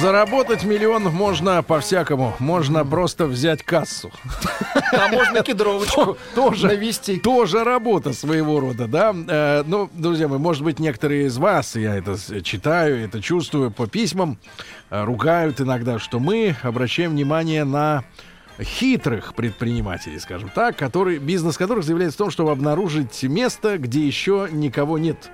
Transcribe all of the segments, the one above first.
Заработать миллион можно по-всякому. Можно просто взять кассу. А можно кедровочку Тоже, навести. тоже работа своего рода, да? Э, ну, друзья мои, может быть, некоторые из вас, я это читаю, это чувствую по письмам, э, ругают иногда, что мы обращаем внимание на хитрых предпринимателей, скажем так, которые, бизнес которых заявляется в том, чтобы обнаружить место, где еще никого нет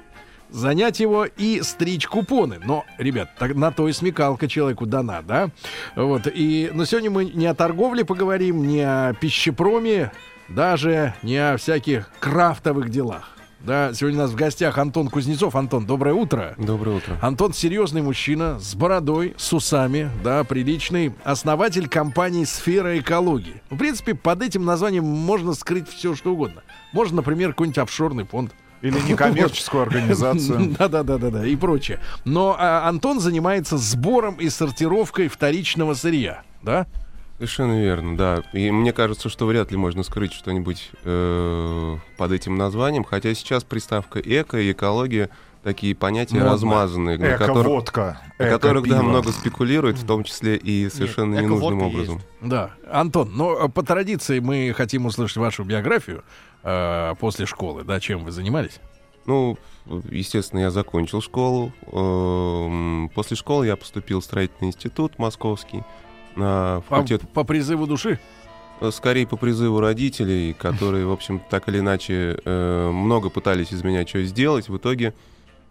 занять его и стричь купоны. Но, ребят, так, на то и смекалка человеку дана, да? Вот. И, но сегодня мы не о торговле поговорим, не о пищепроме, даже не о всяких крафтовых делах. Да, сегодня у нас в гостях Антон Кузнецов. Антон, доброе утро. Доброе утро. Антон серьезный мужчина, с бородой, с усами, да, приличный, основатель компании «Сфера экологии». В принципе, под этим названием можно скрыть все, что угодно. Можно, например, какой-нибудь офшорный фонд. Или некоммерческую организацию. Да, да, да, да, да, и прочее. Но а, Антон занимается сбором и сортировкой вторичного сырья, да? Совершенно верно, да. И мне кажется, что вряд ли можно скрыть что-нибудь э, под этим названием, хотя сейчас приставка эко и экология такие понятия Модно. размазанные, на, которых- Эко-водка. на которых да, много спекулируют, в том числе и совершенно Нет, ненужным образом. Да. Антон, ну, а по традиции мы хотим услышать вашу биографию э, после школы, да, чем вы занимались? Ну, естественно, я закончил школу. Эм, После школы я поступил в строительный институт московский на По, факультет по призыву души? Э, Скорее по призыву родителей, которые, в общем, так или иначе э, много пытались из меня что сделать. В итоге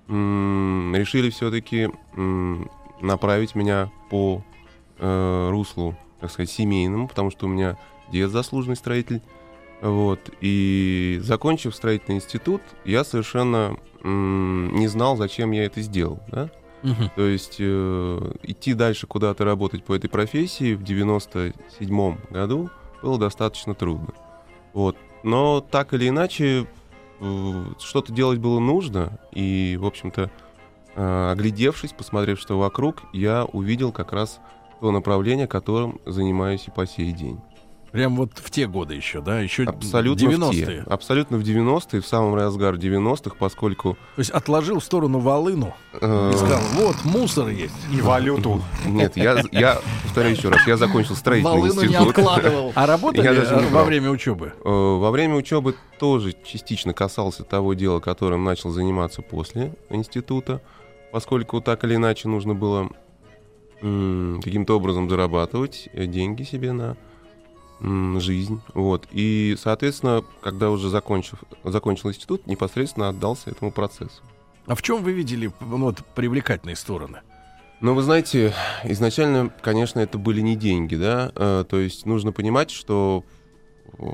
решили все-таки направить меня по руслу, так сказать, семейному, потому что у меня дед заслуженный строитель. Вот. И закончив строительный институт, я совершенно не знал, зачем я это сделал. Да? Мгм. То есть э, идти дальше куда-то работать по этой профессии в 97 году было достаточно трудно. Вот. Но так или иначе э, что-то делать было нужно, и, в общем-то, э, оглядевшись, посмотрев, что вокруг, я увидел как раз то направление, которым занимаюсь и по сей день. Прям вот в те годы еще, да? Еще Абсолютно в 90-е. те. Абсолютно в 90-е, в самом разгар 90-х, поскольку... То есть отложил в сторону волыну э, и сказал, вот, мусор есть. И валюту. Нет, я, я повторяю еще раз, я закончил строительный Волыну не институт. откладывал. А работали Я даже не э, во время учебы? Э, Во время учебы тоже частично касался того дела, которым начал заниматься после института, поскольку так или иначе нужно было м, каким-то образом зарабатывать э, деньги себе на жизнь. Вот. И, соответственно, когда уже закончив, закончил институт, непосредственно отдался этому процессу. А в чем вы видели ну, вот, привлекательные стороны? Но вы знаете, изначально, конечно, это были не деньги, да, Э, то есть нужно понимать, что э,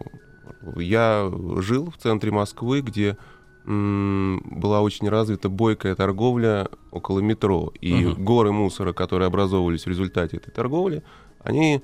я жил в центре Москвы, где была очень развита бойкая торговля около метро, и Мгм. горы мусора, которые образовывались в результате этой торговли, они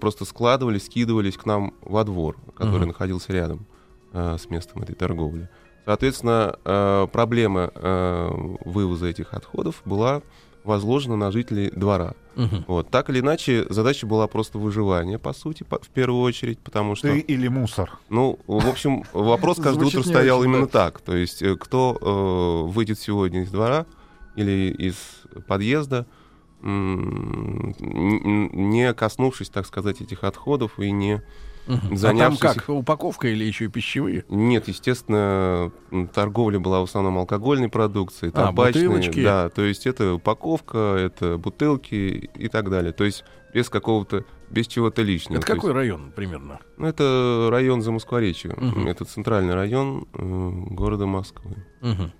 просто складывались, скидывались к нам во двор, который Мгм. находился рядом э, с местом этой торговли. Соответственно, э, проблема э, вывоза этих отходов была возложена на жителей двора. Мгм. Вот. Так или иначе, задача была просто выживание, по сути, по- в первую очередь, потому что... Ты или мусор? Ну, в общем, вопрос каждое утро стоял именно так. То есть, э, кто э, выйдет сегодня из двора или из подъезда, не коснувшись, так сказать, этих отходов и не Мгм. А там занявшись... как, упаковка или еще и пищевые? Нет, естественно, торговля была в основном алкогольной продукцией, А, табачной. бутылочки. Да, то есть это упаковка, это бутылки и так далее. То есть без какого-то, без чего-то лишнего. Это То какой есть, район примерно? ну, это район Замоскворечья. Мгм. Это центральный район э, города Москвы. Мгм.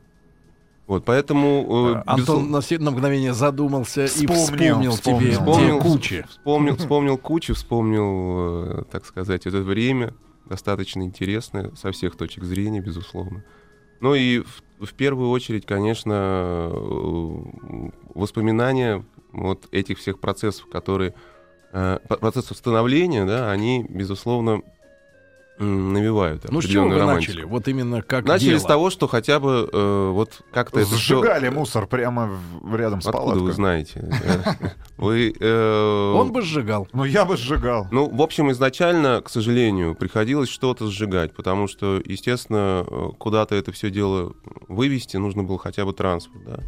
Вот, поэтому... э, Антон безусловно, на, мгновение задумался и Вспомнил, вспомнил, тебе вспомнил. кучи. Вспомнил, вспомнил кучу, вспомнил, э, так сказать, это время достаточно интересное со всех точек зрения, безусловно. Ну и в, в первую очередь, конечно, э, воспоминания вот этих всех процессов, которые э, процессов становления, да, они, безусловно, навевают Ну, с чего вы романтику. начали? Вот именно как Начали дело. с того, что хотя бы э, вот как-то это Сжигали мусор прямо в- рядом с Откуда палаткой. вы знаете? Вы... э, Он бы сжигал. Ну, я бы сжигал. Ну, в общем, изначально, к сожалению, приходилось что-то сжигать, потому что, естественно, э, куда-то это все дело вывести нужно было хотя бы транспорт, да.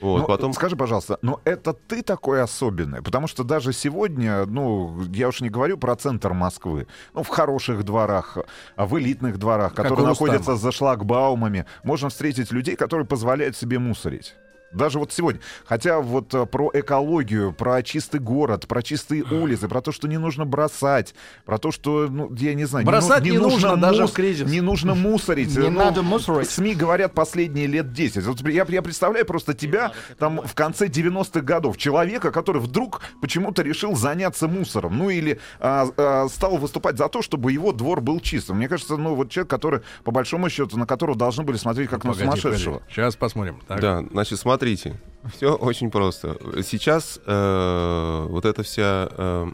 Вот, Ну, потом... Скажи, пожалуйста, но это ты такой особенный? Потому что даже сегодня, ну, я уж не говорю про центр Москвы, ну, в хороших дворах, а в элитных дворах, Как которые находятся за шлагбаумами, можно встретить людей, которые позволяют себе мусорить. Даже вот сегодня. Хотя вот э, про экологию, про чистый город, про чистые улицы, про то, что не нужно бросать, про то, что, ну, я не знаю, Бросать не нужно даже в мус- кризис. Не нужно мусорить. Не Ну, надо мусорить. СМИ говорят последние лет 10. Вот я, я представляю просто тебя там в конце 90-х годов. Человека, который вдруг почему-то решил заняться мусором. Ну или а, а, стал выступать за то, чтобы его двор был чистым. Мне кажется, ну вот человек, который, по большому счету, на которого должны были смотреть как на Погоди, сумасшедшего. погоди. Сейчас посмотрим. Так. Да, значит, смотрите, все очень просто. Сейчас э, вот эта вся э,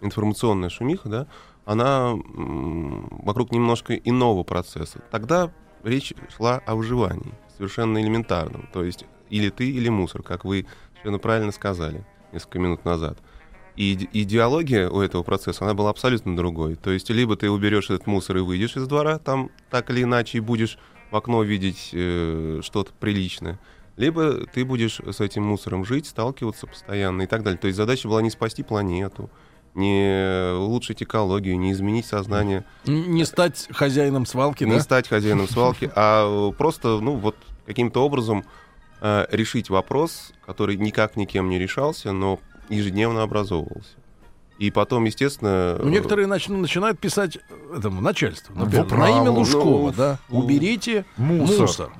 информационная шумиха, да, она м, вокруг немножко иного процесса. Тогда речь шла о выживании, совершенно элементарном. То есть или ты, или мусор, как вы совершенно правильно сказали несколько минут назад. И иде- идеология у этого процесса, она была абсолютно другой. То есть либо ты уберешь этот мусор и выйдешь из двора, там так или иначе и будешь в окно видеть э, что-то приличное, либо ты будешь с этим мусором жить, сталкиваться постоянно и так далее. То есть задача была не спасти планету, не улучшить экологию, не изменить сознание, Не стать хозяином свалки, не да? стать хозяином свалки, а э, просто, ну, вот каким-то образом э, решить вопрос, который никак никем не решался, но ежедневно образовывался. И потом, естественно... Ну, некоторые нач- начинают писать этому начальству, например, В на имя управу. Лужкова, Ну, да, ну, уберите Мусор. мусор.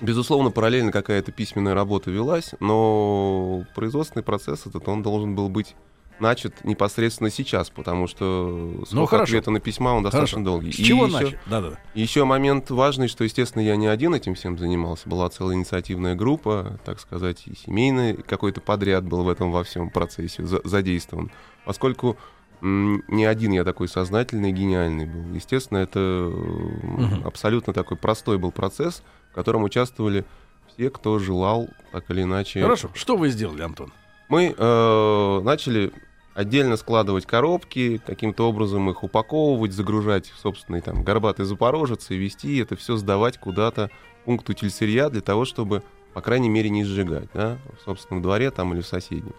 Безусловно, параллельно какая-то письменная работа велась, но производственный процесс этот, он должен был быть начат непосредственно сейчас, потому что срок Ну, хорошо. ответа на письма, он достаточно Хорошо. долгий. С чего еще, начать? Да-да. еще момент важный, что, естественно, я не один этим всем занимался. Была целая инициативная группа, так сказать, и семейный какой-то подряд был в этом во всем процессе за- задействован. Поскольку не один я такой сознательный, гениальный был. Естественно, это Мгм. абсолютно такой простой был процесс, в котором участвовали все, кто желал так или иначе. Хорошо. Что вы сделали, Антон? Мы э, начали отдельно складывать коробки, каким-то образом их упаковывать, загружать в собственный там горбатый запорожец и вести это все сдавать куда-то пункт утильсырья для того, чтобы, по крайней мере, не сжигать, да, в собственном дворе там или в соседнем.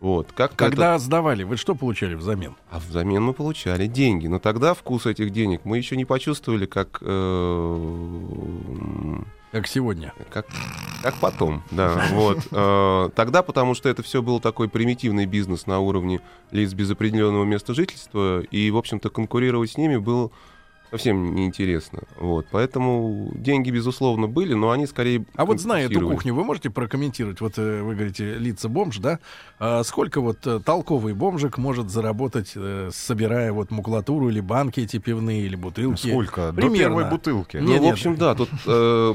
Вот. Как Когда сдавали, вы что получали взамен? а взамен мы получали деньги. Но тогда вкус этих денег мы еще не почувствовали, как, э, Как сегодня. как, как потом. Да, вот. Э, Тогда, потому что это все был такой примитивный бизнес на уровне лиц без определенного места жительства, и, в общем-то, конкурировать с ними было совсем неинтересно. Вот. Поэтому деньги, безусловно, были, но они скорее... А вот зная эту кухню, вы можете прокомментировать? Вот э, вы говорите, лица бомж, да? А сколько вот э, толковый бомжик может заработать, э, собирая вот макулатуру или банки эти пивные, или бутылки? Сколько? До Примерно. первой бутылки. Ну, Нет, в нет. общем, да, тут э,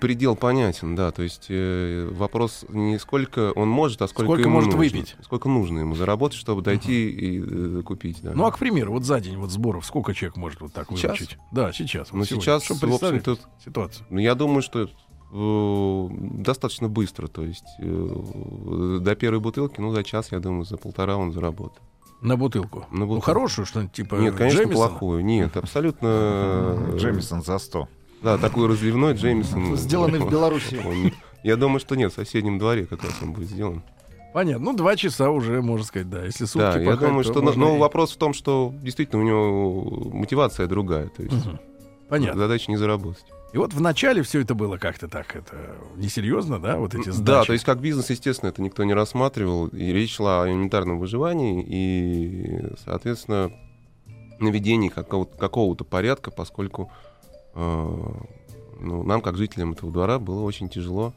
предел понятен, да. То есть э, вопрос не сколько он может, а сколько, Сколько ему может нужно. выпить. Сколько нужно ему заработать, чтобы дойти и э, купить, да. Ну, а, к примеру, вот за день вот сборов сколько человек может вот так Сейчас? выручить? Да, сейчас. вот Ну, сегодня. сейчас, Чтоб в представить общем-то, ситуацию. Ну, я думаю, что достаточно быстро. То есть э, до первой бутылки, ну, за час, я думаю, за полтора он заработает. На бутылку. На Ну, бутылку. хорошую что-нибудь типа Нет, конечно, Джемисона? плохую. Нет, абсолютно... э, Джемисон за 100. Да, такой разливной Джеймисон. Сделанный в Беларуси. Он- Я думаю, что нет, в соседнем дворе как раз он будет сделан. Понятно. Ну, два часа уже, можно сказать, да. Если сутки Да, я думаю, то что... Но, можно но вопрос в том, что действительно у него мотивация другая. То есть Мгм. Понятно. задача не заработать. И вот в начале все это было как-то так, это несерьезно, да, вот эти сдачи. Да, то есть как бизнес, естественно, это никто не рассматривал. И речь шла о элементарном выживании и, соответственно, наведении какого-то, какого-то порядка, поскольку э, ну, нам, как жителям этого двора, было очень тяжело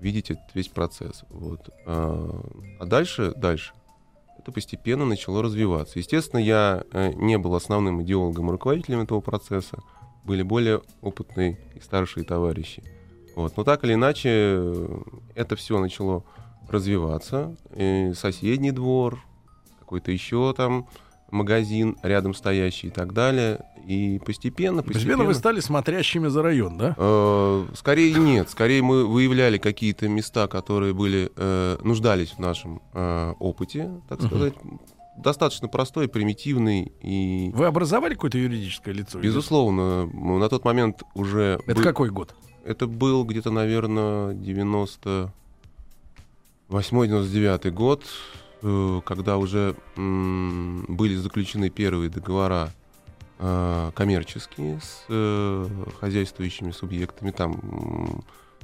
видеть этот весь процесс. Вот. А, а дальше, дальше это постепенно начало развиваться. Естественно, я э, не был основным идеологом и руководителем этого процесса. Были более опытные и старшие товарищи. Вот. Но так или иначе, это все начало развиваться. И соседний двор, какой-то еще там магазин рядом стоящий и так далее. И постепенно, Постепенно вы стали смотрящими за район, да? Э, Скорее нет, скорее мы выявляли какие-то места, которые были э, нуждались в нашем э, опыте, так сказать, достаточно простой, примитивный и Вы образовали какое-то юридическое лицо? безусловно на тот момент уже Это был- какой год? это был где-то, наверное, 98-99 год, э, когда уже были заключены первые договора э, коммерческие с э, хозяйствующими субъектами, там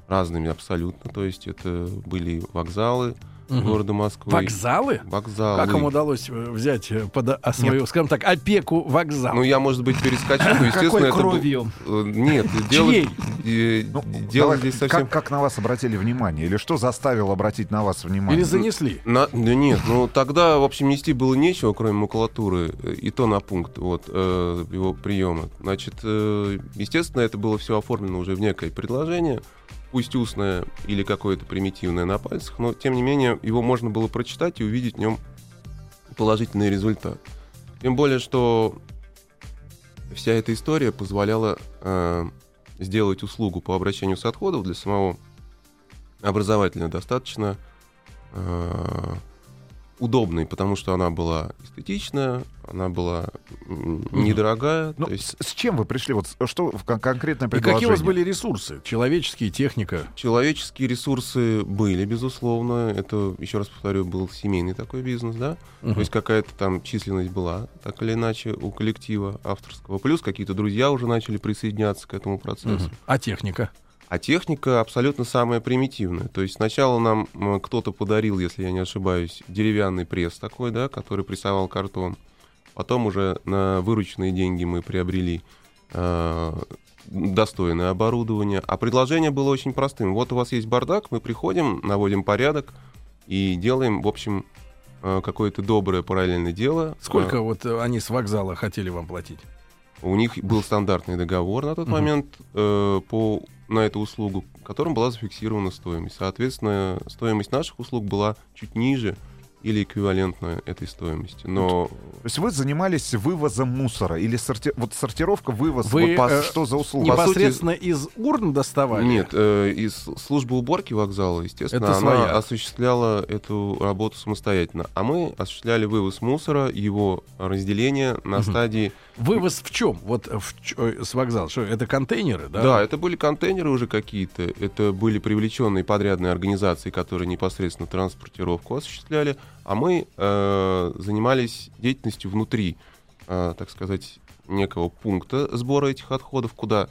разными абсолютно. То есть это были вокзалы Мгм. города Москвы. Вокзалы? Вокзалы. Как им удалось э, взять э, под свою, скажем так, опеку вокзал? Ну, я, может быть, перескочу, но, естественно, Какой это был- кровью? Э, Нет, дело, э, Ну, дело давай, здесь совсем... как, как на вас обратили внимание? Или что заставило обратить на вас внимание? Или занесли? На- да нет, ну тогда, в общем, нести было нечего, кроме макулатуры, и то на пункт вот, э, его приема. Значит, э, естественно, это было все оформлено уже в некое предложение, пусть устное или какое-то примитивное на пальцах, но, тем не менее, его можно было прочитать и увидеть в нем положительный результат. Тем более, что вся эта история позволяла э, сделать услугу по обращению с отходов для самого образователя достаточно э, удобной, потому что она была эстетичная, она была недорогая. Ну, то есть с, чем вы пришли? Вот что в кон- конкретное И предложение? какие у вас были ресурсы? Человеческие, техника? человеческие ресурсы были, безусловно. Это, еще раз повторю, был семейный такой бизнес, да? Мгм. То есть какая-то там численность была, так или иначе, у коллектива авторского. Плюс какие-то друзья уже начали присоединяться к этому процессу. Мгм. А техника? А техника абсолютно самая примитивная. То есть сначала нам кто-то подарил, если я не ошибаюсь, деревянный пресс такой, да, который прессовал картон. Потом уже на вырученные деньги мы приобрели э, достойное оборудование. А предложение было очень простым. Вот у вас есть бардак, мы приходим, наводим порядок и делаем, в общем, э, какое-то доброе параллельное дело. Сколько Э, вот они с вокзала хотели вам платить? У них был стандартный договор на тот Мгм. момент э, по, на эту услугу, в котором была зафиксирована стоимость. Соответственно, стоимость наших услуг была чуть ниже или эквивалентна этой стоимости. Но То есть вы занимались вывозом мусора или сорти... вот сортировка, вывоз, Вы, вот по- э, что за услуга? по сути- Непосредственно из урн доставали? нет, э, из службы уборки вокзала, естественно, Это она своя. осуществляла эту работу самостоятельно. А мы осуществляли вывоз мусора, его разделение на Мгм. стадии Вывоз в чем? Вот в ч- э, с вокзала. Что, это контейнеры, да? Да? это были контейнеры уже какие-то, это были привлеченные подрядные организации, которые непосредственно транспортировку осуществляли, а мы э, занимались деятельностью внутри, э, так сказать, некого пункта сбора этих отходов, куда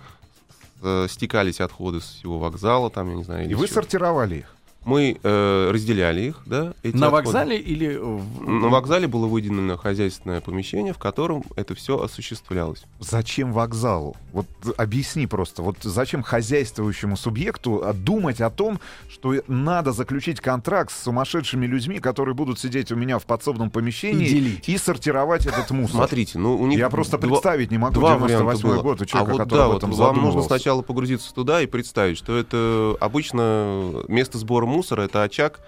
э, стекались отходы с всего вокзала, там, я не знаю, И вы чего. сортировали их. Мы э, разделяли их, да, эти На отходы. вокзале или... в- На вокзале было выделено хозяйственное помещение, в котором это все осуществлялось. Зачем вокзалу? Вот объясни просто. Вот зачем хозяйствующему субъекту а, думать о том, что надо заключить контракт с сумасшедшими людьми, которые будут сидеть у меня в подсобном помещении И делить. и сортировать этот мусор? Смотрите, ну у них Я просто два- представить не могу два варианта 98 было. год у а человека, вот который да, об вот этом вам нужно сначала погрузиться туда и представить, что это обычно место сбора мусора, это очаг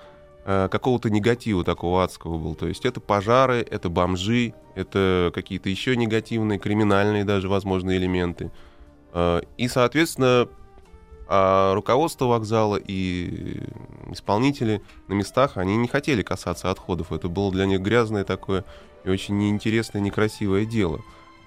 э, какого-то негатива такого адского был. То есть это пожары, это бомжи, это какие-то еще негативные, криминальные даже, возможно, элементы. Э, и, соответственно, а руководство вокзала и исполнители на местах, они не хотели касаться отходов. Это было для них грязное такое и очень неинтересное, некрасивое дело.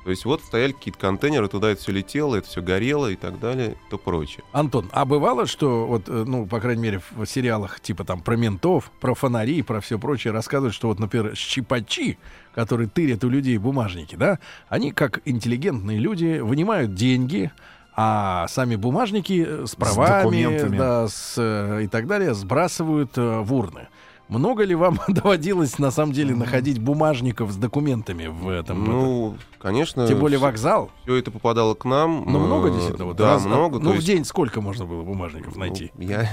То есть вот стояли какие-то контейнеры, туда это все летело, это все горело и так далее, и то прочее. Антон, а бывало, что вот, э, ну, по крайней мере, в сериалах типа там про ментов, про фонари, про все прочее рассказывают, что вот, например, щипачи, которые тырят у людей бумажники, да, они как интеллигентные люди вынимают деньги, а сами бумажники э, с правами, документами. да, с, э, и так далее сбрасывают в урны. Много ли вам доводилось на самом деле находить бумажников с документами в этом? ну, конечно, это? Тем более вокзал. все это попадало к нам. Ну, много э, действительно. Вот, да, раз- много. Ну, в есть, день сколько можно было бумажников ну, найти? я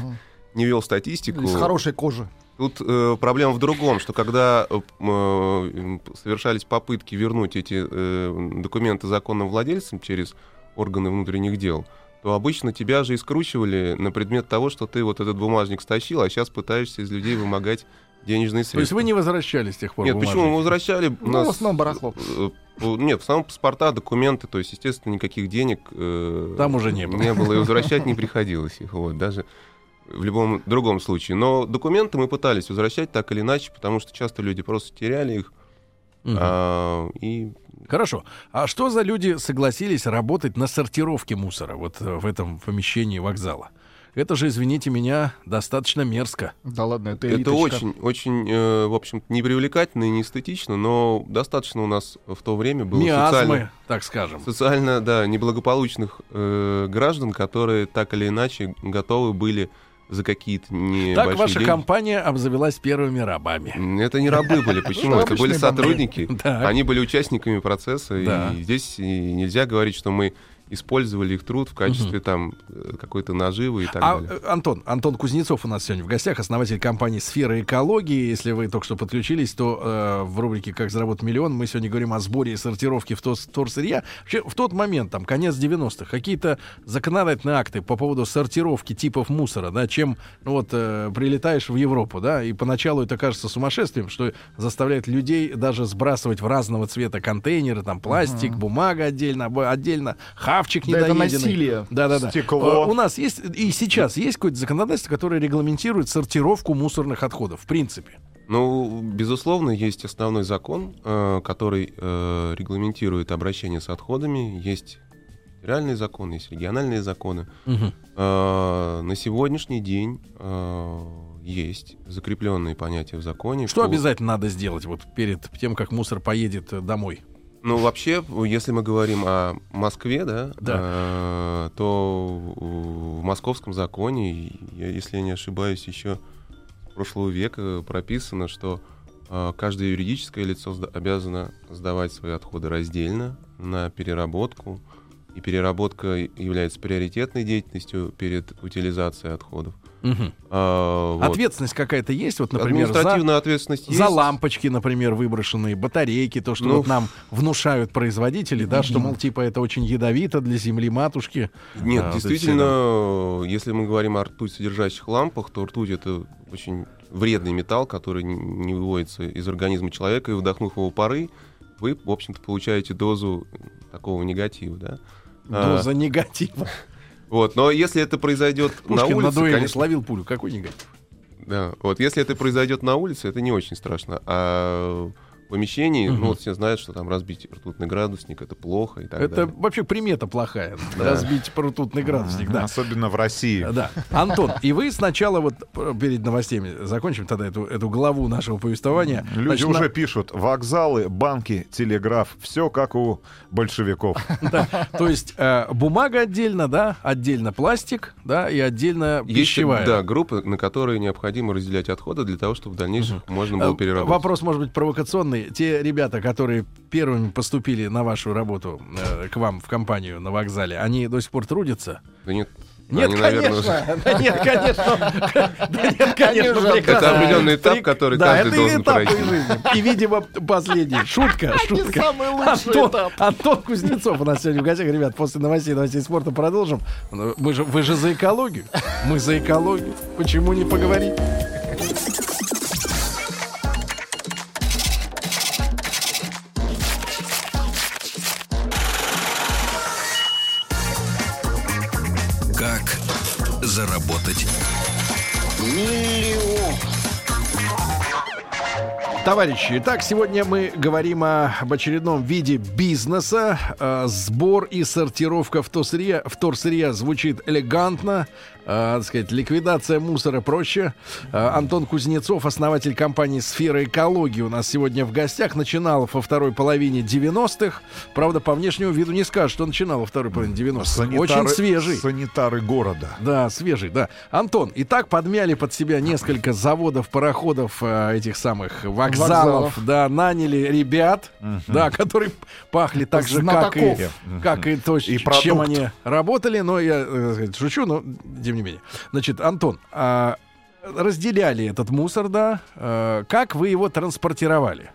не вел статистику. Из хорошей кожи. Тут э, проблема в другом, что когда э, э, совершались попытки вернуть эти э, документы законным владельцам через органы внутренних дел, то обычно тебя же и скручивали на предмет того, что ты вот этот бумажник стащил, а сейчас пытаешься из людей вымогать денежные средства. То есть вы не возвращались с тех пор Нет, почему мы бумажники? возвращали? У Ну, нас, в основном барахло. э, Ну, Нет, в основном паспорта, документы, то есть, естественно, никаких денег э, Там уже не было. Не было и возвращать не приходилось их, вот, даже в любом другом случае. Но документы мы пытались возвращать так или иначе, потому что часто люди просто теряли их. Мгм. а, и Хорошо. А что за люди согласились работать на сортировке мусора вот э, в этом помещении вокзала? Это же, извините меня, достаточно мерзко. Да ладно, это это элиточка. очень, очень, э, в общем-то, не привлекательно и не эстетично, но достаточно у нас в то время было Миазмы, социально, так скажем. социально, да, неблагополучных э, граждан, которые так или иначе готовы были за какие-то небольшие Так ваша деньги. компания обзавелась первыми рабами. Это не рабы были. Почему? Ну, Это были сотрудники. Они были участниками процесса. И здесь нельзя говорить, что мы использовали их труд в качестве там э, какой-то наживы и так А, далее. э, Антон, Антон Кузнецов у нас сегодня в гостях, основатель компании «Сфера экологии». Если вы только что подключились, то э, в рубрике «Как заработать миллион» мы сегодня говорим о сборе и сортировке втос- вторсырья. Вообще, в тот момент, там, конец 90-х, какие-то законодательные акты по поводу сортировки типов мусора, да, чем ну, вот э, прилетаешь в Европу, да, и поначалу это кажется сумасшествием, что заставляет людей даже сбрасывать в разного цвета контейнеры, там, пластик, бумага отдельно, б- отдельно, хавчик Да это насилие. Да-да-да. Стекло. Э, У нас есть и сейчас есть какое-то законодательство, которое регламентирует сортировку мусорных отходов, в принципе. Ну, безусловно, есть основной закон, э, который э, регламентирует обращение с отходами. Есть федеральные законы, есть региональные законы. Э, На сегодняшний день э, есть закрепленные понятия в законе. Что по- обязательно надо сделать вот перед тем, как мусор поедет домой? Ну, вообще, если мы говорим о Москве, да, Да. э, то в московском законе, я- если я не ошибаюсь, еще прошлого века прописано, что э, каждое юридическое лицо сда- обязано сдавать свои отходы раздельно на переработку. И переработка является приоритетной деятельностью перед утилизацией отходов. Мгм. А, вот. Ответственность какая-то есть, вот, например, за, Административная ответственность за есть. лампочки, например, выброшенные, батарейки, то, что Ну, вот нам внушают производители, да, что, мол, типа, это очень ядовито для земли матушки. Нет, А, вот действительно, если мы говорим о ртуть содержащих лампах, то ртуть это очень вредный металл, который не- не выводится из организма человека, и вдохнув его пары, вы, в общем-то, получаете дозу такого негатива, да. А, Доза негатива. вот, но если это произойдет на Пушкин на улице, дуэли конечно, словил пулю. Какой негатив? да, вот если это произойдет на улице, это не очень страшно, а помещении, Мгм. ну вот все знают, что там разбить ртутный градусник, это плохо и так Это далее. вообще примета плохая. Да. Разбить ртутный градусник, да. Особенно в России. Да. Антон, и вы сначала вот п- перед новостями закончим тогда эту, эту главу нашего повествования. Люди Значит, уже на- пишут, вокзалы, банки, телеграф, все как у большевиков. да, то есть э, бумага отдельно, да, отдельно пластик, да, и отдельно Есть, пищевая. да, группы, на которые необходимо разделять отходы для того, чтобы в дальнейшем можно было Э, переработать. Вопрос может быть провокационный. Те ребята, которые первыми поступили на вашу работу э, к вам в компанию на вокзале, они до сих пор трудятся? Да нет, Нет, они, конечно. Да Нет, конечно. Да нет, конечно. прекрасно. Это определенный этап, который да, каждый это должен этап пройти. жизни. И, видимо, последний. Шутка, шутка. самый лучший Антон, этап. Антон Кузнецов у нас сегодня в гостях. Ребят, после новостей, новостей спорта продолжим. Ну, Мы же, вы же за экологию. Мы за экологию. Почему не поговорить? Товарищи, итак, сегодня мы говорим о, об очередном виде бизнеса. Э, сбор и сортировка вторсырья, вторсырья звучит элегантно. Э, так сказать, ликвидация мусора проще. Э, Антон Кузнецов, основатель компании «Сфера экологии» у нас сегодня в гостях. Начинал во второй половине 90-х. Правда, по внешнему виду не скажешь, что начинал во второй половине 90-х. Очень свежий. Санитары города. Да, свежий, да. Антон, и так подмяли под себя несколько заводов, пароходов, э, этих самых вокзалов, Вокзалов. да, наняли ребят, да, которые пахли так же, как и, как и то, И чем продукт. они работали, но я э, шучу, но тем не менее. Значит, Антон, а, разделяли этот мусор, да, э, как вы его транспортировали?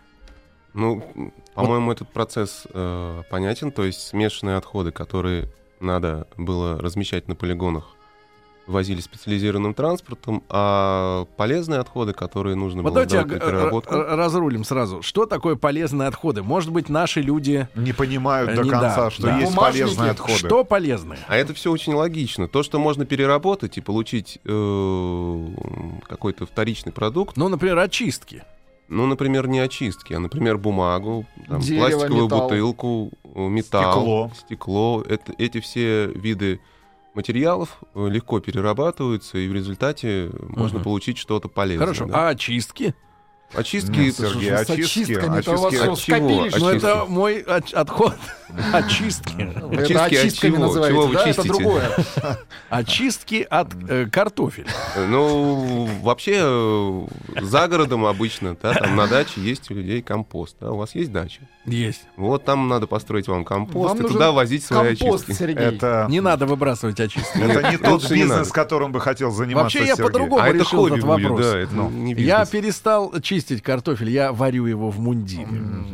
Ну, по-моему, этот процесс э, понятен. То есть смешанные отходы, которые надо было размещать на полигонах, возили специализированным транспортом, а полезные отходы, которые нужно Вот было давайте на г- переработку, р- разрулим сразу. Что такое полезные отходы? Может быть, наши люди... Не понимают Э, до не- конца, да, что да. есть Бумажники. полезные отходы. Что полезные? А это все очень логично. То, что можно переработать и получить э, какой-то вторичный продукт, Ну, например, очистки. ну, например, не очистки, а, например, бумагу, там, Дерево, пластиковую металл. бутылку, э, металл, Стекло. стекло. Это, эти все виды материалов э, легко перерабатываются, и в результате можно Мгм. получить что-то полезное. Хорошо. да. А очистки? Очистки... Нет, это Сергей, же с очистки, вас очистки- От чего? скопились. Ну, это мой оч- отход. Очистки. Это Очистки от очистками чего? Чего вы чистите? Очистки от э, картофеля. Ну, вообще, э, за городом обычно, да, там на даче есть у людей компост. Да, у вас есть дача? Есть. Вот там надо построить вам компост Вам и туда возить свои Компост, очистки. Сергей. Это, Не надо выбрасывать очистки. это не тот бизнес, которым бы хотел заниматься Вообще, я по-другому А это решил этот вопрос. Ну, Я перестал чистить картофель, я варю его в мундире.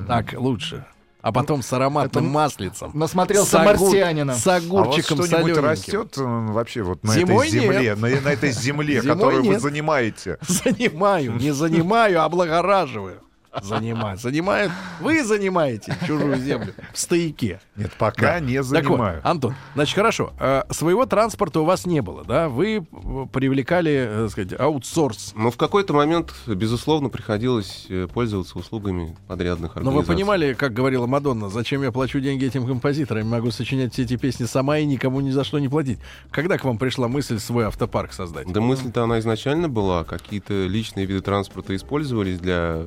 Так лучше. А потом с ароматным Это маслицем. Насмотрелся С огур- марсианином. С А вот огурчиком что-нибудь солененьким. растет вообще вот на Зимой этой земле, нет. на, на этой земле, Зимой которую вы занимаете? Занимаю, не занимаю, а облагораживаю. Занимаю. Занимают. Вы занимаете чужую землю в стояке. Нет, пока не Так вот, занимаю. Антон, значит, хорошо. Э, Своего транспорта у вас не было, да? Вы э, привлекали, э, так сказать, аутсорс. Но в какой-то момент, безусловно, приходилось пользоваться услугами подрядных Но организаций. вы понимали, как говорила Мадонна, зачем я плачу деньги этим композиторам? Могу сочинять все эти песни сама и никому ни за что не платить. Когда к вам пришла мысль свой автопарк создать? Да мысль-то она изначально была. Какие-то личные виды транспорта использовались для...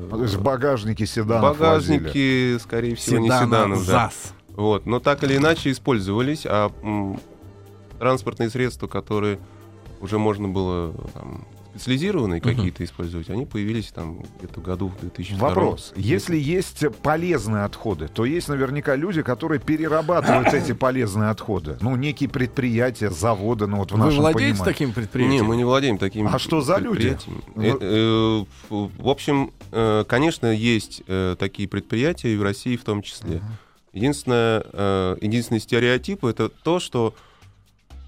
Багажнике седанов возили. Багажники, скорее всего, не Седана седанов, да. ЗАЗ. Вот, но так или иначе использовались, а м, транспортные средства, которые уже можно было там, специализированные Мгм. какие-то использовать, они появились там где-то году в 2002. Вопрос. Если есть полезные отходы, то есть наверняка люди, которые перерабатывают эти полезные отходы. Ну, некие предприятия, заводы, ну вот в Вы нашем владеете понимании. таким предприятием? мы не владеем такими А что за люди? Э, э, В общем, э, конечно, есть такие предприятия, и в России в том числе. Единственное, единственный стереотип это то, что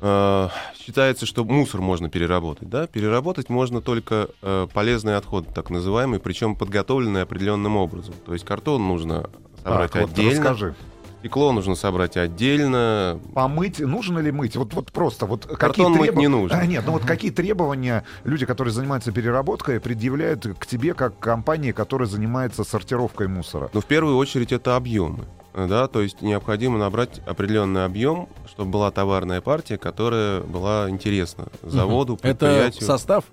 считается, что мусор можно переработать. Да? Переработать можно только э, полезные отходы, так называемые, причем подготовленные определенным образом. То есть картон нужно собрать Так, вот отдельно, расскажи. Стекло нужно собрать отдельно. Помыть, нужно ли мыть? Вот, вот просто, вот какие Картон мыть требов- не нужно. А, нет, ну вот какие требования люди, которые занимаются переработкой, предъявляют к тебе как компании, которая занимается сортировкой мусора? Но в первую очередь это объемы. Да, то есть необходимо набрать определенный объем, чтобы была товарная партия, которая была интересна заводу, Это предприятию. состав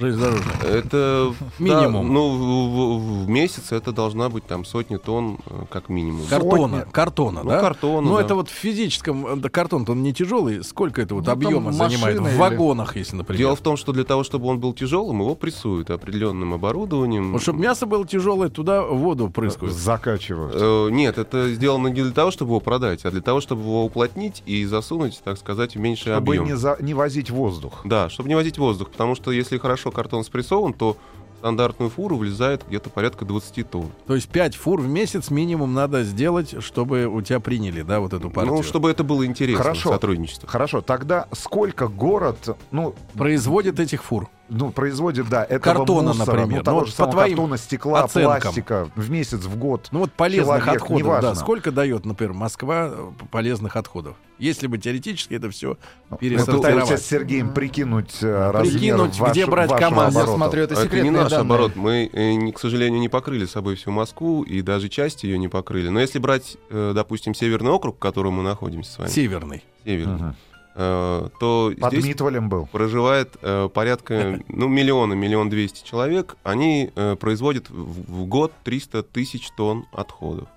железнодорожный? Это Минимум. да, ну, в, в- в месяц это должна быть там сотни тонн э, как минимум. Картона, картона, Ну, да? картона, Ну, да. это вот в физическом, э, да, картон-то он не тяжелый. Сколько это вот Ну, объема занимает? В вагонах, если, например. Дело в том, что для того, чтобы он был тяжелым, его прессуют определенным оборудованием. Вот чтобы мясо было тяжелое, туда воду прыскают. Закачивают. Э, Нет, это сделано не для того, чтобы его продать, а для того, чтобы его уплотнить и засунуть, так сказать, в меньший Чтобы объем. не, за- не возить воздух. Да, чтобы не возить воздух, потому что если хорошо картон спрессован, то в стандартную фуру влезает где-то порядка 20 тонн. То есть 5 фур в месяц минимум надо сделать, чтобы у тебя приняли, да, вот эту партию. Ну, чтобы это было интересно, Хорошо. сотрудничество. Хорошо, тогда сколько город, ну, Производят этих фур. Ну, производит, да, этого Картона, мусора, например. ну, того Ну, же по самого твоим картона, стекла, оценкам. пластика в месяц, в год. Ну вот полезных Человек, отходов, неважно. да. Сколько дает, например, Москва э, полезных отходов? Если бы теоретически это все Мы пытаемся пересортировать. с Сергеем прикинуть э, размер Прикинуть, ваш- где брать КамАЗ. Я смотрю, это это не наш данные. оборот. Мы, э, к сожалению, не покрыли собой всю Москву и даже часть ее не покрыли. Но если брать, допустим, Северный округ, в котором мы находимся с вами, Северный. Северный, Мгм. Э, то Под здесь был. проживает э, порядка ну, миллиона, миллион двести человек. Они э, производят в, год 300 тысяч тонн отходов.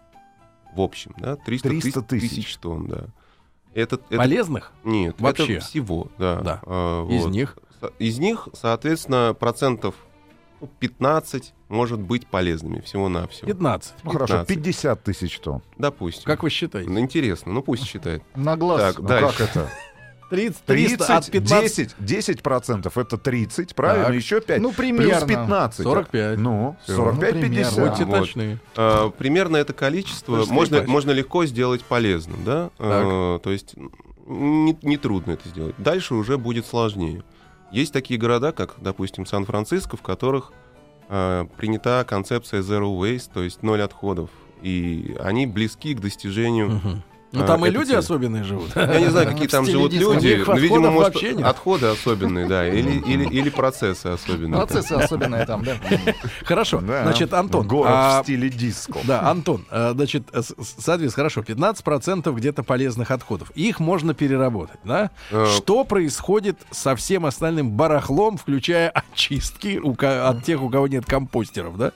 В общем, да? 300, 300 тысяч. тысяч. тонн, да. Это, это- Полезных? Нет, Вообще? это всего, да. Да. А, Из вот. них? Со- Из них, соответственно, процентов ну, 15 может быть полезными всего-навсего. 15. Ну хорошо, 15. 50 тысяч тонн. Допустим. Как вы считаете? Ну, интересно, ну пусть считает. На глаз. Так, Ну дальше. как это? 30, 300 от 30, 15, 10, 10 процентов это 30, правильно? Так. Еще 5. Ну, Плюс примерно. 15. 45. Ну, Всё. 45, Ну, примерно. 50. Будьте вот. точны. А, примерно это количество можно, можно легко сделать полезным, да? А, то есть не, не трудно это сделать. Дальше уже будет сложнее. Есть такие города, как, допустим, Сан-Франциско, в которых э, принята концепция zero waste, то есть ноль отходов. И они близки к достижению Мгм. Ну А, там и люди цель. особенные живут. я не знаю, какие там живут люди. Но, видимо, может, отходы особенные, да, или, или, или процессы особенные. Процессы особенные там, да. Хорошо. Да. Значит, Антон. Город а, в стиле диско. Да, Антон, э, значит, соответственно, хорошо, 15% где-то полезных отходов. Их можно переработать, да? Э, Что происходит со всем остальным барахлом, включая очистки у от тех, у кого нет компостеров, да?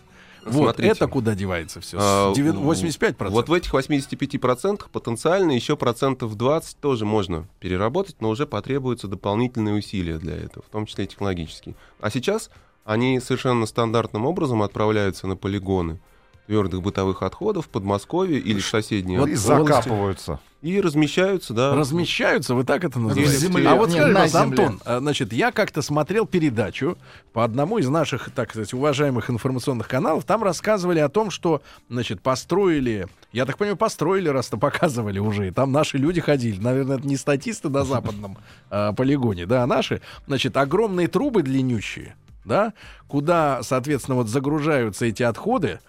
Вот, Смотрите. это куда девается все? А, 85%. Вот в этих 85% потенциально еще процентов 20 тоже можно переработать, но уже потребуются дополнительные усилия для этого, в том числе и технологические. А сейчас они совершенно стандартным образом отправляются на полигоны твердых бытовых отходов в Подмосковье или в соседние И области закапываются. и размещаются, да. Размещаются, вы так это называете? Земле. А вот скажи, на пожалуйста, земле. Антон, а, значит, я как-то смотрел передачу по одному из наших, так сказать, уважаемых информационных каналов. Там рассказывали о том, что, значит, построили, я так понимаю, построили, раз-то показывали уже, и там наши люди ходили. Наверное, это не статисты на западном а, полигоне, да, а наши. Значит, огромные трубы длиннющие, да, куда, соответственно, вот загружаются эти отходы,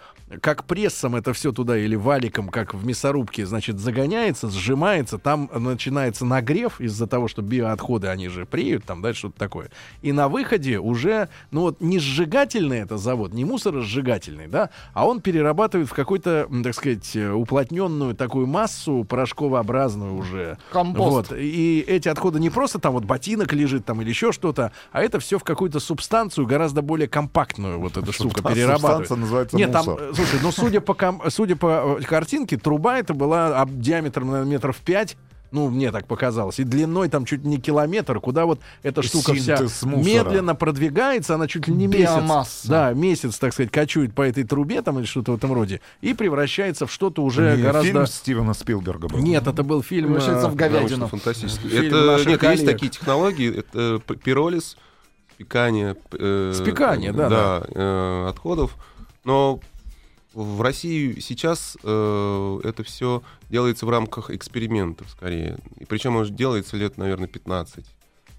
как прессом это все туда или валиком, как в мясорубке, значит, загоняется, сжимается, там начинается нагрев из-за того, что биоотходы, они же преют, там, да, что-то такое. И на выходе уже, ну вот, не сжигательный это завод, не мусоросжигательный, да, а он перерабатывает в какой-то, м, так сказать, уплотненную такую массу порошковообразную уже. Компост. Вот. И эти отходы не просто там вот ботинок лежит там или еще что-то, а это все в какую-то субстанцию гораздо более компактную вот эта штука Субстанция перерабатывает. называется Нет, там, мусор. э, слушай, ну судя по, ком- судя по э, картинке, труба это была об- диаметром, наверное, метров пять. Ну, мне так показалось. И длиной там чуть не километр, куда вот эта штука вся Синтез мусора. медленно продвигается, она чуть ли не месяц. Биомасса. Да, месяц, так сказать, кочует по этой трубе там или что-то в этом роде. И превращается в что-то уже Не, гораздо... Фильм Стивена Спилберга был. Нет, это был фильм... Превращается э, в говядину. Научно-фантастический. Фильм Это, нет, коллег. есть такие технологии, это п- пиролиз, спекание, э, Спекание, да, да. э, отходов. Но в России сейчас э, это все делается в рамках экспериментов скорее. И причем же делается лет, наверное, 15.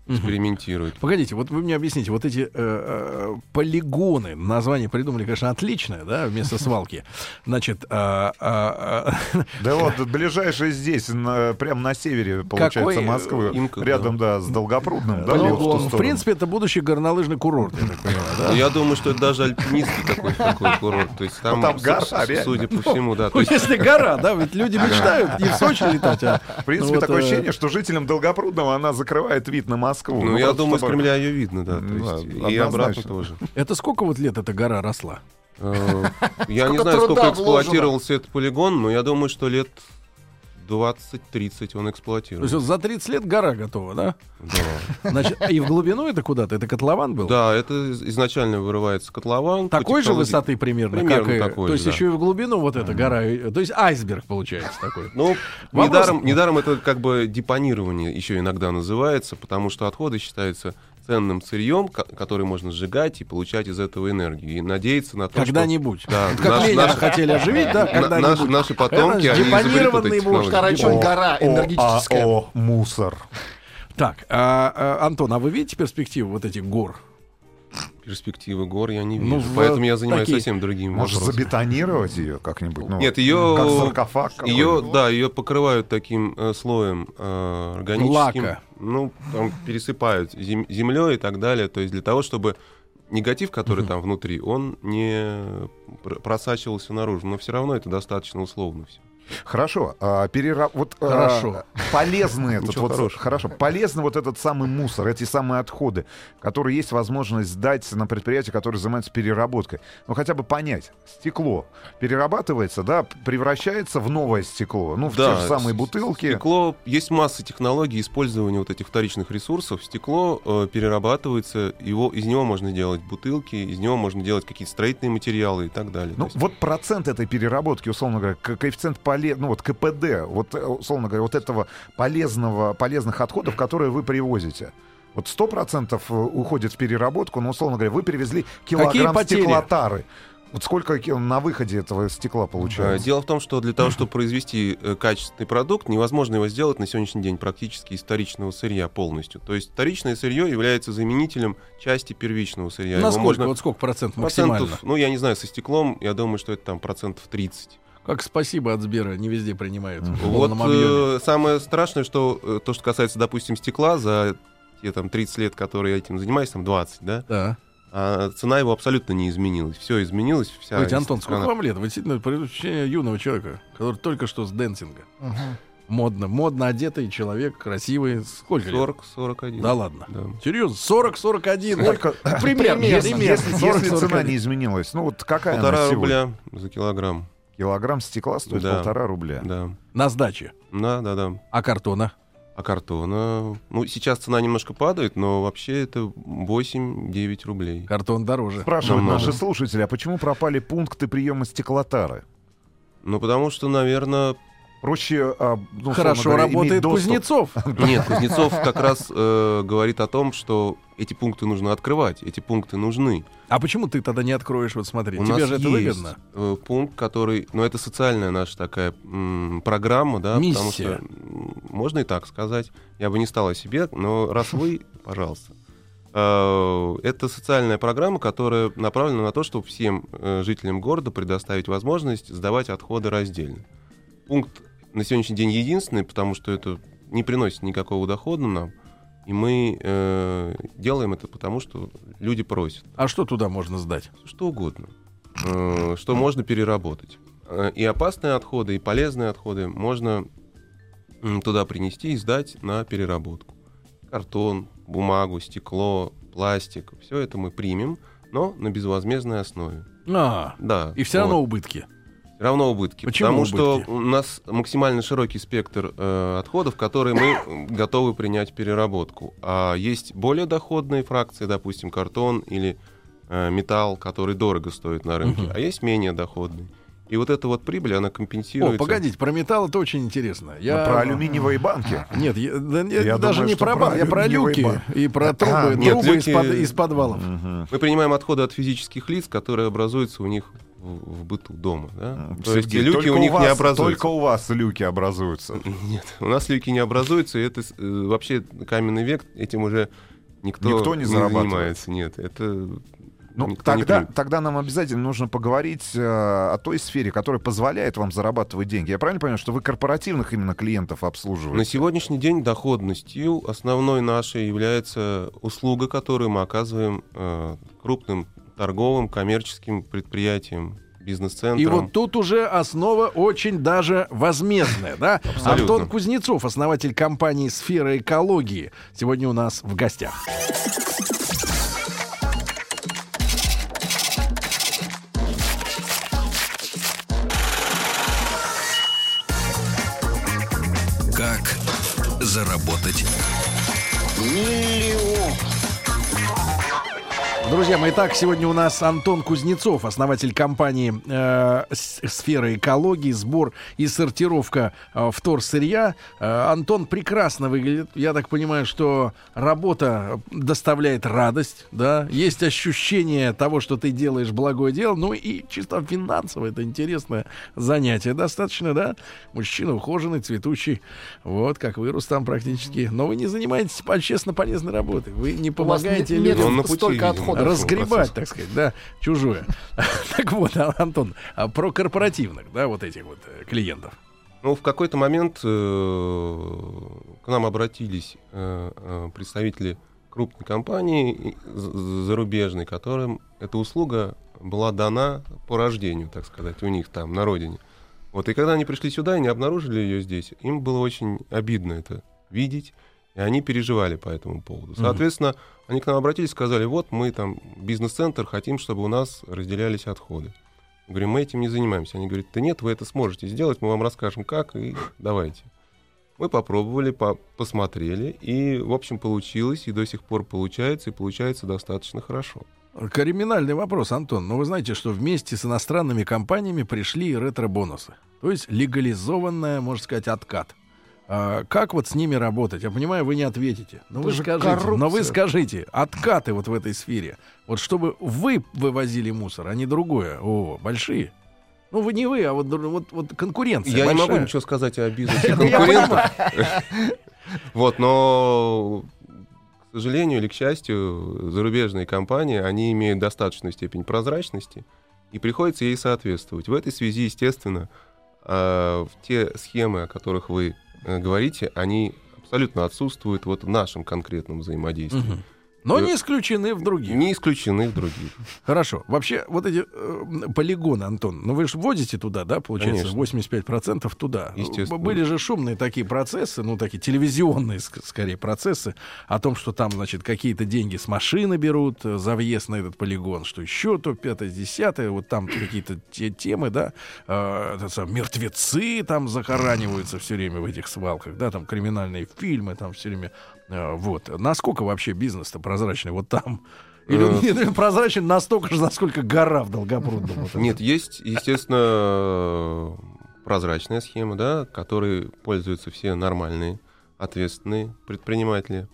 Экспериментируют. Погодите, вот вы мне объясните, вот эти э, э, полигоны, название придумали, конечно, отличное, да, вместо свалки. Значит, а, а, а, Да вот, ближайший здесь, на- прямо на севере, получается, Какой, э, Москвы. Инка, рядом, да, с Долгопрудным. да, полигон. вот в в принципе, это будущий горнолыжный курорт, я так понимаю, да? Я думаю, что это даже альпинистский такой, такой курорт. То есть там, Ну, там с- гора, с- реально. судя по всему, да. Ну, есть если гора, да, ведь люди мечтают не в Сочи летать, а... В принципе, ну, вот, такое э, ощущение, что жителям Долгопрудного она закрывает вид на Москву. Ну, я просто думаю, с чтобы- Кремля ее видно, да. То Ну, есть, да, и обратно тоже. Это сколько вот лет эта гора росла? Э, Я не знаю, сколько эксплуатировался этот полигон, но я думаю, что лет 20-30 он То есть эксплуатирует. за 30 лет гора готова, да? Да. Значит, и в глубину это куда-то? Это котлован был? Да, это из- изначально вырывается котлован. Такой же высоты примерно, Примерно как такой то есть еще и в глубину вот эта гора, и- то есть айсберг получается такой. Ну, недаром это как бы депонирование еще иногда называется, потому что отходы считаются ценным сырьем, ко- который можно сжигать и получать из этого энергию. И надеяться на то, Когда-нибудь. что... Да, Вот как наш- наш- хотели оживить, да, на- когда-нибудь. наши, наши потомки, они изобретут депонированный эти технологии. Карачун гора энергетическая. О, о, мусор. Так, а, а, Антон, а вы видите перспективу вот этих гор? Перспективы гор я не Ну, вижу, в поэтому я занимаюсь такие- совсем другими Может, вопросами. забетонировать ее как-нибудь? Ну, Нет, ее, Как саркофаг ее, да, ее покрывают таким э, слоем э, органическим. Лака. Ну, там пересыпают зем- землей и так далее. То есть для того, чтобы негатив, который там внутри, он не пр- просачивался наружу. Но все равно это достаточно условно все. Хорошо. а, перера- вот, а, Хорошо. полезный этот Ничего вот, хорошего. хорошо, полезный вот этот самый мусор, эти самые отходы, которые есть возможность сдать на предприятие, которое занимается переработкой. Ну, хотя бы понять. Стекло перерабатывается, да, превращается в новое стекло. Ну, в те же самые бутылки. Стекло, есть масса технологий использования вот этих вторичных ресурсов. Стекло э, перерабатывается, его, из него можно делать бутылки, из него можно делать какие-то строительные материалы и так далее. Ну, есть- вот процент этой переработки, условно говоря, ко- коэффициент поле... ну, вот КПД, вот, э, условно говоря, вот этого полезного, полезных отходов, которые вы привозите. Вот 100% уходит в переработку, но, условно говоря, вы привезли килограмм потери? стеклотары. Вот сколько на выходе этого стекла Э, получается? Дело в том, что для того, чтобы произвести э, качественный продукт, невозможно его сделать на сегодняшний день практически из вторичного сырья полностью. То есть вторичное сырье является заменителем части первичного сырья. Его Насколько? можно Вот сколько процент максимально? процентов, ну я не знаю, со стеклом, я думаю, что это там процентов 30. Как спасибо от Сбера, не везде принимают. Вот э, самое страшное, что э, то, что касается, допустим, стекла, за те там 30 лет, которые я этим занимаюсь, там 20, да, Да. а цена его абсолютно не изменилась. Все изменилось, вся Слушайте, Антон, страна- сколько вам лет? Вы действительно предупреждение юного человека, который только что с дэнсинга. Модно, модно одетый человек, красивый. Сколько лет? 40, 41. Да ладно. Да. Серьезно? 40-41. Сколько? Примерно. Если, примерно. если- если 40-41. цена не изменилась, ну вот какая она Полтора сегодня? рубля за килограмм. Килограмм стекла стоит Да. полтора рубля. Да. На сдаче. Да, да, да. А картона? А картона? Ну, сейчас цена немножко падает, но вообще это 8-9 рублей. Картон дороже. Спрашивают Намного. наши слушатели, а почему пропали пункты приема стеклотары? Ну, потому что, наверное... Проще, а, ну, Хорошо говоря, иметь работает доступ. Кузнецов. Нет, Кузнецов как раз э, говорит о том, что эти пункты нужно открывать, эти пункты нужны. А почему ты тогда не откроешь? Вот смотри, У тебе нас же это есть выгодно. э, пункт, который... Ну, это социальная наша такая м, программа, да, потому что... Миссия. Можно и так сказать. Я бы не стал о себе, но раз вы, пожалуйста. Э, Это социальная программа, которая направлена на то, чтобы всем э, жителям города предоставить возможность сдавать отходы раздельно. Пункт на сегодняшний день единственный, потому что это не приносит никакого дохода нам. И мы э, делаем это потому, что люди просят. А что туда можно сдать? Что угодно. Э, Что можно переработать. Э, И опасные отходы, и полезные отходы можно туда принести и сдать на переработку. Картон, бумагу, стекло, пластик. Все это мы примем, но на безвозмездной основе. А, Да. и все вот. равно убытки. Равно убытки. Почему потому что убытки? у нас максимально широкий спектр э, отходов, которые мы готовы принять в переработку. А есть более доходные фракции, допустим, картон или э, металл, который дорого стоит на рынке, Мгм. а есть менее доходный. И вот эта вот прибыль, она О, компенсируется. погодите, про металл это очень интересно. Я... А про алюминиевые банки. Нет, я, да не- Я даже думаю, не что про про бан, я про люки бан- и про трубы, А, нет, трубы люки- из-под, из подвалов. Мгм. Мы принимаем отходы от физических лиц, которые образуются у них в, быту дома. Да? То есть люки у них вас, не образуются. Только у вас люки образуются. Нет, у нас люки не образуются, и это э, вообще каменный век, этим уже никто, Никто не зарабатывает. занимается. Нет, это Ну, никто не тогда, тогда нам обязательно нужно поговорить э, о той сфере, которая позволяет вам зарабатывать деньги. Я правильно понимаю, что вы корпоративных именно клиентов На обслуживаете? сегодняшний день доходностью основной нашей является услуга, которую мы оказываем э, крупным торговым, коммерческим предприятиям, бизнес-центрам. И вот тут уже основа очень даже возмездная, да? Абсолютно. Антон Кузнецов, основатель компании «Сфера экологии», сегодня у нас в гостях. Как заработать Друзья мои, итак, сегодня у нас Антон Кузнецов, основатель компании э, «Сфера экологии», сбор и сортировка э, вторсырья. Э, Антон прекрасно выглядит. Я так понимаю, что работа доставляет радость, да? Есть ощущение того, что ты делаешь благое дело. Ну и чисто финансово это интересное занятие. Достаточно, да? Мужчина ухоженный, цветущий. Вот, как вы, Рустам, практически. Но вы не занимаетесь общественно полезной работой. Вы не помогаете нет- нет людям пути, столько отходов. Разгребать, процесс. так сказать, да, чужое. Так вот, а, Антон, а про корпоративных, да, вот этих вот э, клиентов. Ну, в какой-то момент э, к нам обратились э, представители крупной компании зарубежной, которым эта услуга была дана по рождению, так сказать, у них там, на родине. Вот, и когда они пришли сюда и не обнаружили ее здесь, им было очень обидно это видеть, и они переживали по этому поводу. Соответственно, они к нам обратились и сказали, вот мы там бизнес-центр, хотим, чтобы у нас разделялись отходы. Мы Говорим, мы этим не занимаемся. Они говорят, да нет, вы это сможете сделать, мы вам расскажем как, и давайте. Мы попробовали, по- посмотрели, и, в общем, получилось, и до сих пор получается, и получается достаточно хорошо. Криминальный вопрос, Антон. Но вы знаете, что вместе с иностранными компаниями пришли ретро-бонусы. То есть легализованная, можно сказать, откат. А, как вот с ними работать? Я понимаю, вы не ответите. Но вы скажите, но вы скажите, откаты вот в этой сфере. Вот чтобы вы вывозили мусор, а не другое. О, большие. Ну, вы не вы, а вот, вот, вот конкуренция Я не большая. могу ничего сказать о бизнесе конкурентов. Вот, но, к сожалению или к счастью, зарубежные компании, они имеют достаточную степень прозрачности, и приходится ей соответствовать. В этой связи, естественно, э, те схемы, о которых вы говорите, они абсолютно отсутствуют вот в нашем конкретном взаимодействии. Мгм. Но не исключены в других. Не исключены в других. Хорошо. Вообще, вот эти э, полигоны, Антон, ну вы же вводите туда, да, получается, Конечно. 85% туда. Естественно. Были же шумные такие процессы, ну, такие телевизионные, ск- скорее, процессы, о том, что там, значит, какие-то деньги с машины берут э, за въезд на этот полигон, что еще то, пятое, десятое, вот там какие-то те темы, да, э, это сам, мертвецы там захораниваются все время в этих свалках, да, там криминальные фильмы там все время, э, вот. Насколько вообще бизнес-то прозрачный вот там? Или он Э. не прозрачен настолько же, насколько гора в Долгопрудном? вот? Нет, есть, естественно, прозрачная схема, да, которой пользуются все нормальные, ответственные предприниматели.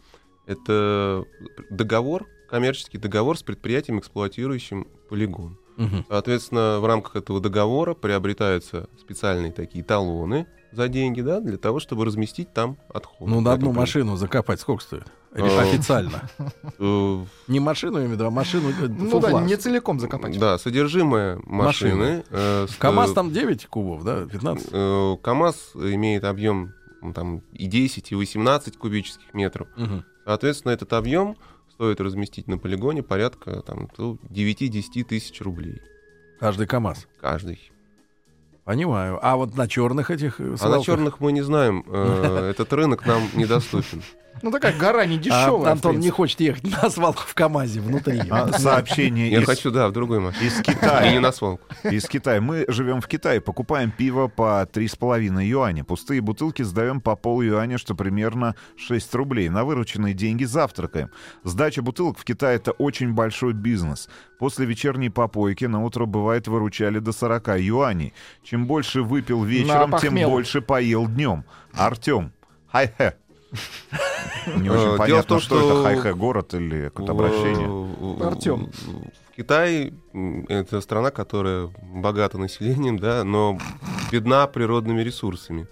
Это договор, коммерческий договор с предприятием, эксплуатирующим полигон. Мгм. Соответственно, в рамках этого договора приобретаются специальные такие талоны за деньги, да, для того, чтобы разместить там отходы. Ну, на одну этом машину закопать сколько стоит? Э, официально? полигоне. Не машину, я имею в виду, а машину э, Ну да, не целиком закопать. Э, Да, содержимое машины. э, КАМАЗ там 9 кубов, да? 15? Э, КАМАЗ имеет объем там, и 10, и 18 кубических метров. Соответственно, этот объем стоит разместить на полигоне порядка там, ну, 9-10 тысяч рублей Каждый КАМАЗ. каждый. Понимаю. А вот на черных этих э, А на черных мы не знаем. э, Этот рынок нам недоступен. Ну такая гора не А дешевая. Антон не хочет ехать на свалку в КАМАЗе внутри. А, Сообщение Я из, хочу, да, в другой машине. из И не Китая. на свалку. Из Китая. Мы живем в Китае, покупаем пиво по 3,5 юаня. Пустые бутылки сдаем по пол юаня, что примерно 6 рублей. На вырученные деньги завтракаем. Сдача бутылок в Китае — это очень большой бизнес. После вечерней попойки на утро бывает выручали до 40 юаней. Чем больше выпил вечером, тем больше поел днем. Артем, хай-хэ. Не Э, очень дело в понятно, том, что это хай-хэ город или какое-то обращение. В- в- Артём. В Китае м, это страна, которая богата населением, да, но бедна природными ресурсами.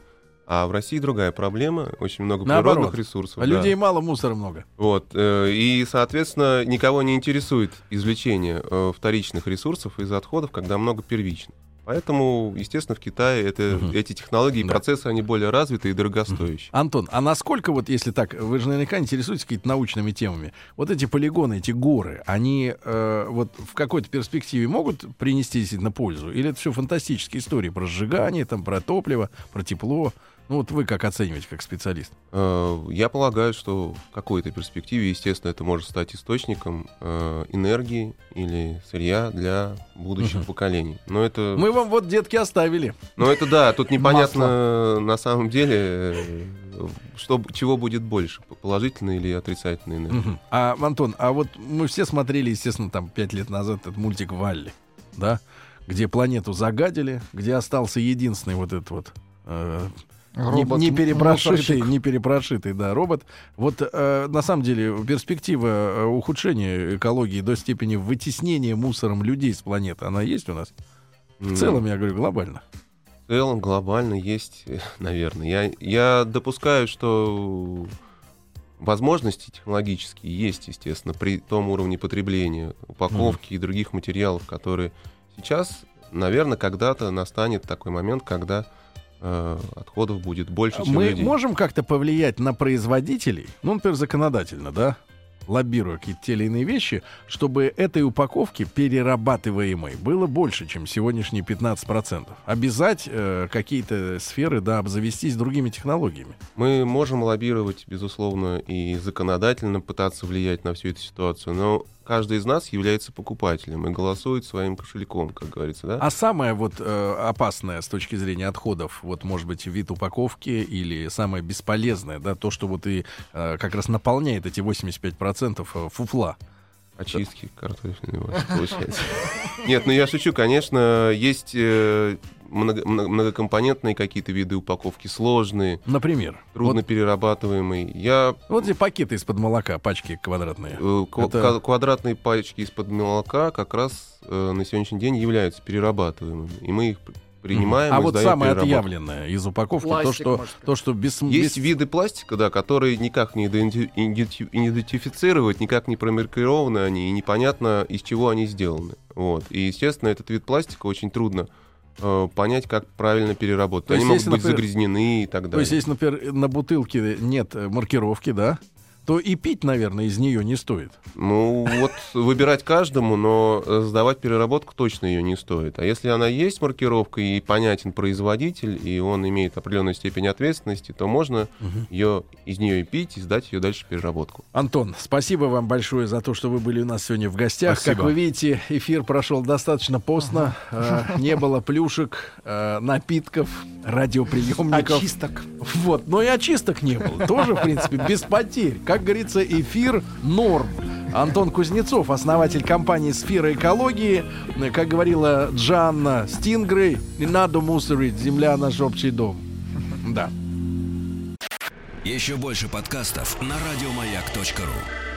А в России другая проблема, очень много Наоборот. природных ресурсов. А да. людей мало, мусора много. Вот, э, и, соответственно, никого не интересует извлечение э, вторичных ресурсов из отходов, когда много первичных. Поэтому, естественно, в Китае это, Мгм. эти технологии и Да. процессы, они более развитые и дорогостоящие. Антон, а насколько вот, если так, вы же наверняка интересуетесь какими-то научными темами, вот эти полигоны, эти горы, они э, вот в какой-то перспективе могут принести действительно пользу? Или это все фантастические истории про сжигание, там, про топливо, про тепло? Ну вот вы как оцениваете, как специалист? Э, Я полагаю, что в какой-то перспективе, естественно, это может стать источником э, энергии или сырья для будущих Мгм. поколений. Но это, Мы вам вот детки оставили. но это да, тут непонятно на самом деле, э, что, чего будет больше, положительной или отрицательной энергии. Мгм. А, Антон, а вот мы все смотрели, естественно, там пять лет назад этот мультик Валли, да, где планету загадили, где остался единственный вот этот вот э, Робот, не, перепрошитый, мусорщик. не перепрошитый, да, робот. Вот э, на самом деле перспектива э, ухудшения экологии до степени вытеснения мусором людей с планеты, она есть у нас? В целом, я говорю, глобально. В целом, глобально есть, э, наверное. Я, я допускаю, что возможности технологические есть, естественно, при том уровне потребления упаковки и других материалов, которые сейчас, наверное, когда-то настанет такой момент, когда отходов будет больше, чем Мы людей. можем как-то повлиять на производителей, ну, например, законодательно, да, лоббируя какие-то те или иные вещи, чтобы этой упаковки перерабатываемой было больше, чем сегодняшние 15%. Обязать э, какие-то сферы, да, обзавестись другими технологиями. Мы можем лоббировать, безусловно, и законодательно пытаться влиять на всю эту ситуацию, но каждый из нас является покупателем и голосует своим кошельком, как говорится, да? А самое вот э, опасное с точки зрения отходов, вот может быть вид упаковки или самое бесполезное, да, то, что вот и э, как раз наполняет эти 85% э, фуфла. Очистки картофельные получается. Нет, ну я шучу, конечно, есть э, много- много- многокомпонентные какие-то виды упаковки, сложные, Например. трудно Вот, перерабатываемые. Я вот эти пакеты из-под молока, пачки квадратные. э, Это- квадратные пачки из-под молока как раз э, на сегодняшний день являются перерабатываемыми, и мы их принимаем. А и вот сдаем самое отъявленное из упаковки, то, Пластик, что, может быть. то, что без... Есть без- виды пластика, да, которые никак не иденти- иденти- идентифицировать, никак не промаркированы они, и непонятно, из чего они сделаны. Вот. И, естественно, этот вид пластика очень трудно понять, как правильно переработать. То они есть, могут если, быть например, загрязнены и так далее. То есть, если, например, на бутылке нет э, маркировки, да, то и пить, наверное, из нее не стоит. Ну, вот выбирать каждому, но э, сдавать переработку точно ее не стоит. А если она есть маркировка и понятен производитель, и он имеет определенную степень ответственности, то можно ее из нее и пить, и сдать ее дальше в переработку. Антон, спасибо вам большое за то, что вы были у нас сегодня в гостях. Спасибо. Как вы видите, эфир прошел достаточно постно. Э, не было плюшек, э, напитков, радиоприемников. Очисток. Вот, но и очисток не было. Тоже, в принципе, без потерь. Как говорится, эфир норм. Антон Кузнецов, основатель компании «Сфера экологии». Как говорила Джанна Стингрей, не надо мусорить, земля наш общий дом. Да. Еще больше подкастов на радиомаяк.ру.